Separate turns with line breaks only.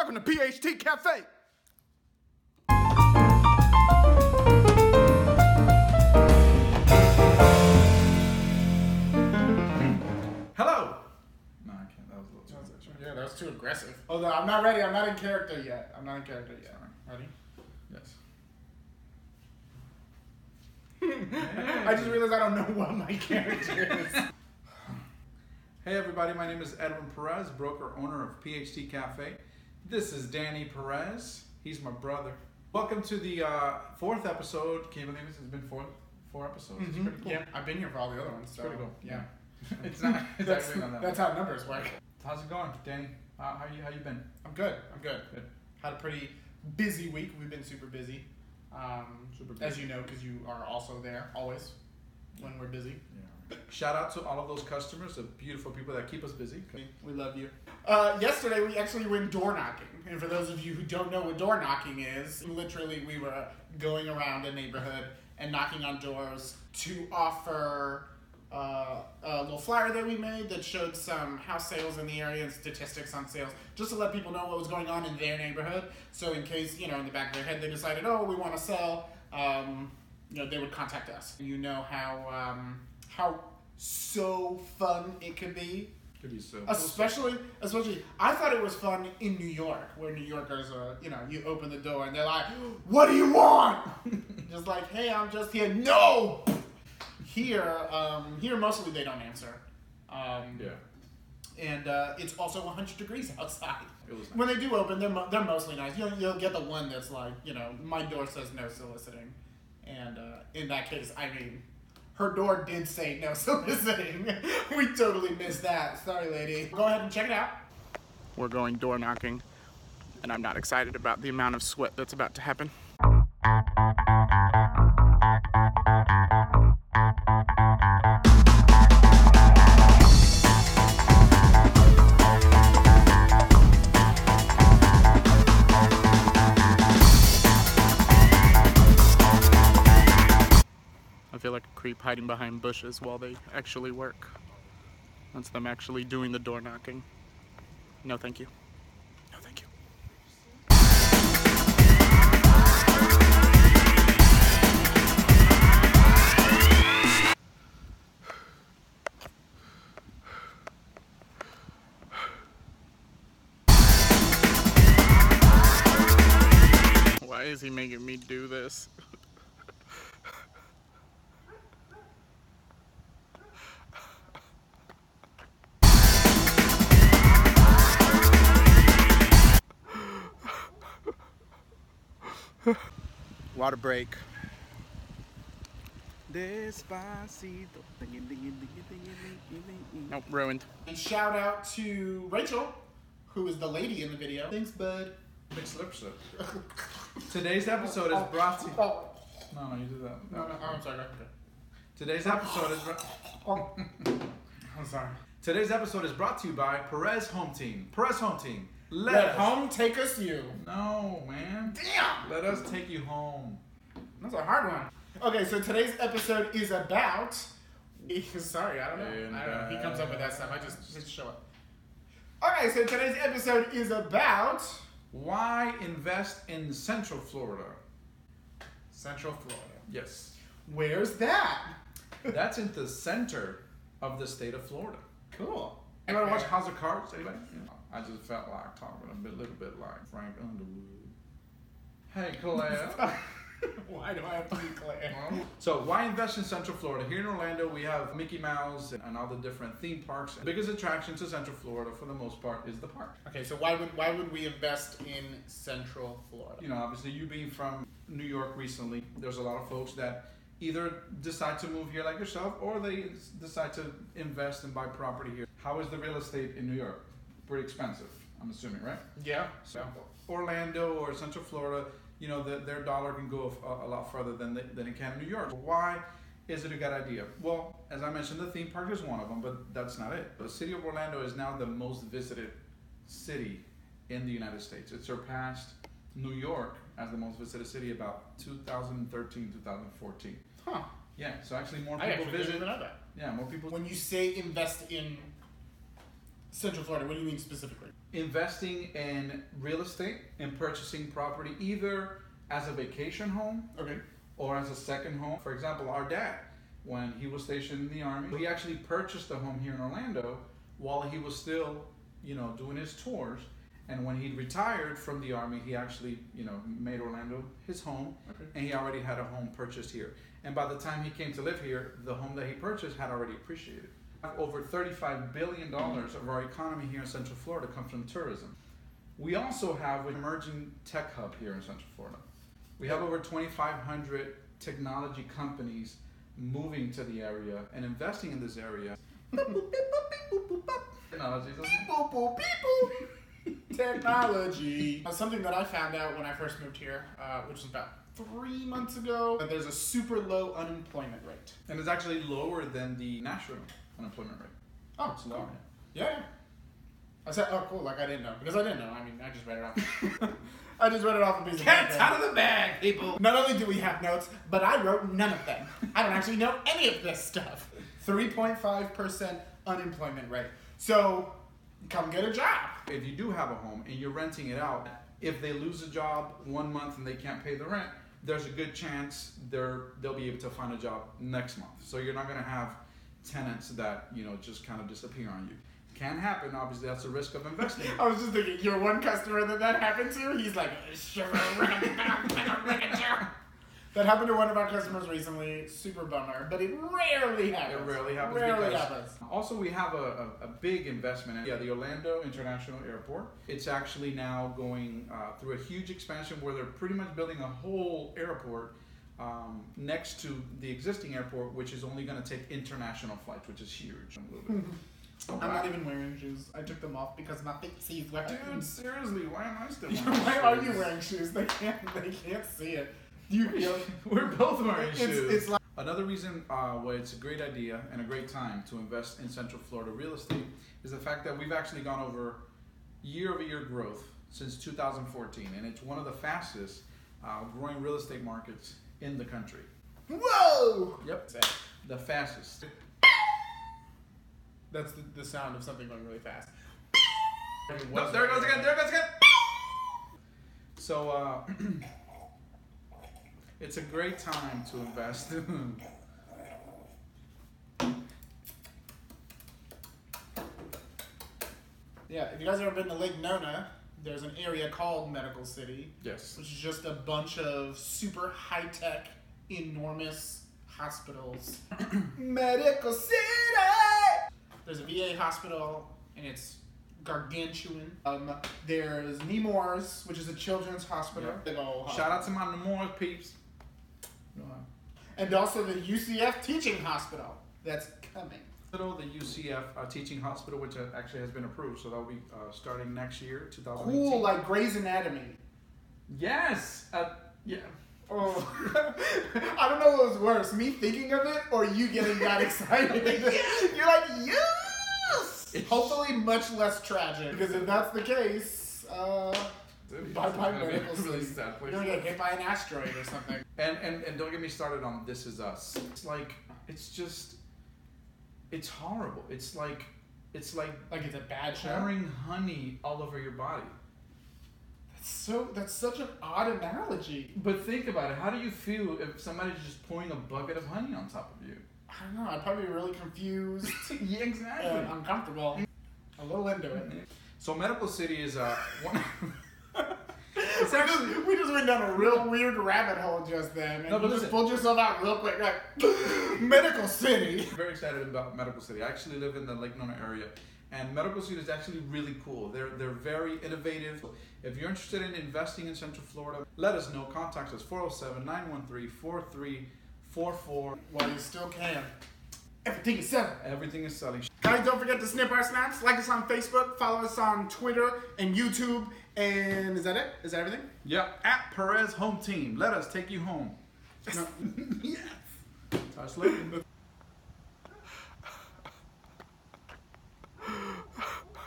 Welcome to PHT Cafe.
Hello. No, I can't. That was a little too much.
Yeah, that was too aggressive. Oh, Hold on, I'm not ready. I'm not in character yet. I'm not in character yet. Ready?
Yes.
I just realized I don't know what my character is.
Hey everybody, my name is Edwin Perez, broker owner of PHT Cafe. This is Danny Perez. He's my brother. Welcome to the uh, fourth episode. Can you believe this has been four four episodes? It's pretty cool.
Yeah, I've been here for all the other ones. So
Pretty cool.
Yeah,
It's not. It's
that's,
actually not that.
that's how numbers work.
How's it going, Danny? How, how you how you been?
I'm good. I'm good.
Good.
Had a pretty busy week. We've been super busy. Um,
Super
as you know, because you are also there always when we're busy.
Yeah. Shout out to all of those customers, the beautiful people that keep us busy.
We love you. Uh, yesterday, we actually went door knocking. And for those of you who don't know what door knocking is, literally, we were going around a neighborhood and knocking on doors to offer uh, a little flyer that we made that showed some house sales in the area and statistics on sales, just to let people know what was going on in their neighborhood. So, in case, you know, in the back of their head, they decided, oh, we want to sell, um, you know, they would contact us. You know how, um, how so fun it could be
Could be so.
Especially, especially, I thought it was fun in New York, where New Yorkers are, you know, you open the door and they're like, "What do you want?" just like, "Hey, I'm just here." No. Here, um, here mostly they don't answer. Um,
Yeah.
And uh, it's also 100 degrees outside.
It was nice.
When they do open, they're mo- they're mostly nice. You'll you'll get the one that's like, you know, my door says no soliciting, and uh, in that case, I mean, her door did say no soliciting. we totally missed that. Sorry, lady. Go ahead and check it out. We're going door knocking, and I'm not excited about the amount of sweat that's about to happen. Creep hiding behind bushes while they actually work. That's them actually doing the door knocking. No, thank you. No, thank you. Why is he making me do this? Water break.
Despacito.
Nope, ruined. And shout out to Rachel, who is the lady in the video. Thanks, bud.
Big slip slip. Today's episode is brought to you.
Oh, oh.
No, no, you did that.
no, no, oh, I'm sorry. go.
Today's episode is. br-
Oh. I'm sorry.
Today's episode is brought to you by Perez Home Team. Perez Home Team. Let,
Let home take us you.
No, man.
Damn!
Let us take you home.
That's a hard one. Okay, so today's episode is about. Sorry, I don't know.
And,
I don't know. He comes up with that stuff. I just, just show up. Okay, so today's episode is about
Why invest in Central Florida?
Central Florida.
Yes.
Where's that?
That's in the center of the state of Florida.
Cool.
Anybody watch House of Cards? Anybody? I just felt like talking a bit, little bit like Frank Underwood. Hey, Claire.
Why do I have to be Claire?
So why invest in Central Florida? Here in Orlando, we have Mickey Mouse and all the different theme parks. The biggest attraction to Central Florida, for the most part, is the park.
Okay, so why would why would we invest in Central Florida?
You know, obviously, you being from New York recently, there's a lot of folks that either decide to move here like yourself, or they decide to invest and buy property here. How is the real estate in New York? Pretty expensive, I'm assuming, right?
Yeah.
So Orlando or Central Florida, you know, the, their dollar can go a, a lot further than, they, than it can in New York. Why is it a good idea? Well, as I mentioned, the theme park is one of them, but that's not it. The city of Orlando is now the most visited city in the United States. It surpassed New York as the most visited city about 2013, 2014.
Huh.
Yeah, so actually more
I
people
actually didn't
visit.
even know that.
Yeah, more people.
When you say invest in Central Florida. What do you mean specifically?
Investing in real estate and purchasing property either as a vacation home
Okay.
or as a second home. For example, our dad, when he was stationed in the army, he actually purchased a home here in Orlando while he was still, you know, doing his tours. And when he retired from the army, he actually, you know, made Orlando his home,
Okay.
and he already had a home purchased here. And by the time he came to live here, the home that he purchased had already appreciated. Over $35 billion of our economy here in Central Florida comes from tourism. We also have an emerging tech hub here in Central Florida. We have over 2,500 technology companies moving to the area and investing in this area. Technology, doesn't-
Beep, boop, beep, boop. Technology. Something that I found out when I first moved here, uh, which was about three months ago, that there's a super low unemployment rate.
And it's actually lower than the national unemployment rate.
Oh,
It's lower.
Yeah. yeah. I said, oh, cool. Like I didn't know because I didn't know. I mean, I just read it off. I just read it off a piece of
Cats
paper.
out of the bag, people.
Not only do we have notes, but I wrote none of them. I don't actually know any of this stuff. 3.5% unemployment rate. So, come get a job.
If you do have a home and you're renting it out, if they lose a job one month and they can't pay the rent, there's a good chance they're they'll be able to find a job next month. So you're not gonna have tenants that you know just kind of disappear on you. Can happen. Obviously, that's the risk of investing.
I was just thinking, you're one customer that that happened to. He's like, sure, that happened to one of our customers recently. Super bummer, but it rarely happens.
It rarely happens.
Rarely happens.
Also, we have a, a, a big investment in yeah, the Orlando International Airport. It's actually now going uh, through a huge expansion where they're pretty much building a whole airport um, next to the existing airport, which is only going to take international flights, which is huge. Bit.
I'm not even wearing shoes. I took them off because my feet see wet.
Dude, seriously, why am I still wearing
Why are you wearing shoes? They can't. They can't see it. You feel?
We're both wearing
It's,
shoes.
it's like
Another reason uh, why it's a great idea and a great time to invest in Central Florida real estate is the fact that we've actually gone over year over year growth since 2014, and it's one of the fastest uh, growing real estate markets in the country.
whoa.
Yep, the fastest.
That's the, the sound of something going really fast.
No, there it goes again. There it goes again. So uh, it's a great time to invest.
Yeah, if you guys ever been to Lake Nona, there's an area called Medical City,
yes.
which is just a bunch of super high tech, enormous hospitals. Medical City! There's a VA hospital, and it's gargantuan. Um, there's Nemours, which is a children's hospital.
Yeah.
Big old
Shout out to my Nemours peeps.
And also the UCF Teaching Hospital that's coming.
Hospital, the UCF uh, Teaching Hospital, which uh, actually has been approved, so that'll be uh, starting next year, 2018.
Cool, like Grey's Anatomy.
yes, uh, yeah.
Oh, I don't know what was worse, me thinking of it or you getting that excited. You're like, yes! Hopefully, much less tragic. Because if that's the case, uh,
Dude,
bye bye medical
really sad place.
You're gonna get hit by an asteroid or something.
And, and and don't get me started on This Is Us. It's like it's just it's horrible. It's like it's like
Like it's a bad
pouring honey all over your body.
That's so. That's such an odd analogy.
But think about it. How do you feel if somebody's just pouring a bucket of honey on top of you?
I don't know. I'd probably be really confused
yeah, exactly.
and uncomfortable. A little into it.
So Medical City is uh one.
It's actually, we just went down a real weird rabbit hole just then, and
No, but
you just pulled yourself out real quick, like medical city.
very excited about Medical City. I actually live in the Lake Nona area, and Medical City is actually really cool. They're they're very innovative. If you're interested in investing in Central Florida, let us know. Contact us 407-913-4344.
While you still can, everything is selling.
Everything is selling.
Guys, don't forget to snip our snaps. Like us on Facebook, follow us on Twitter and YouTube. And is that it? Is that everything?
Yep. At Perez Home Team. Let us take you home.
No.
yes. Touch later.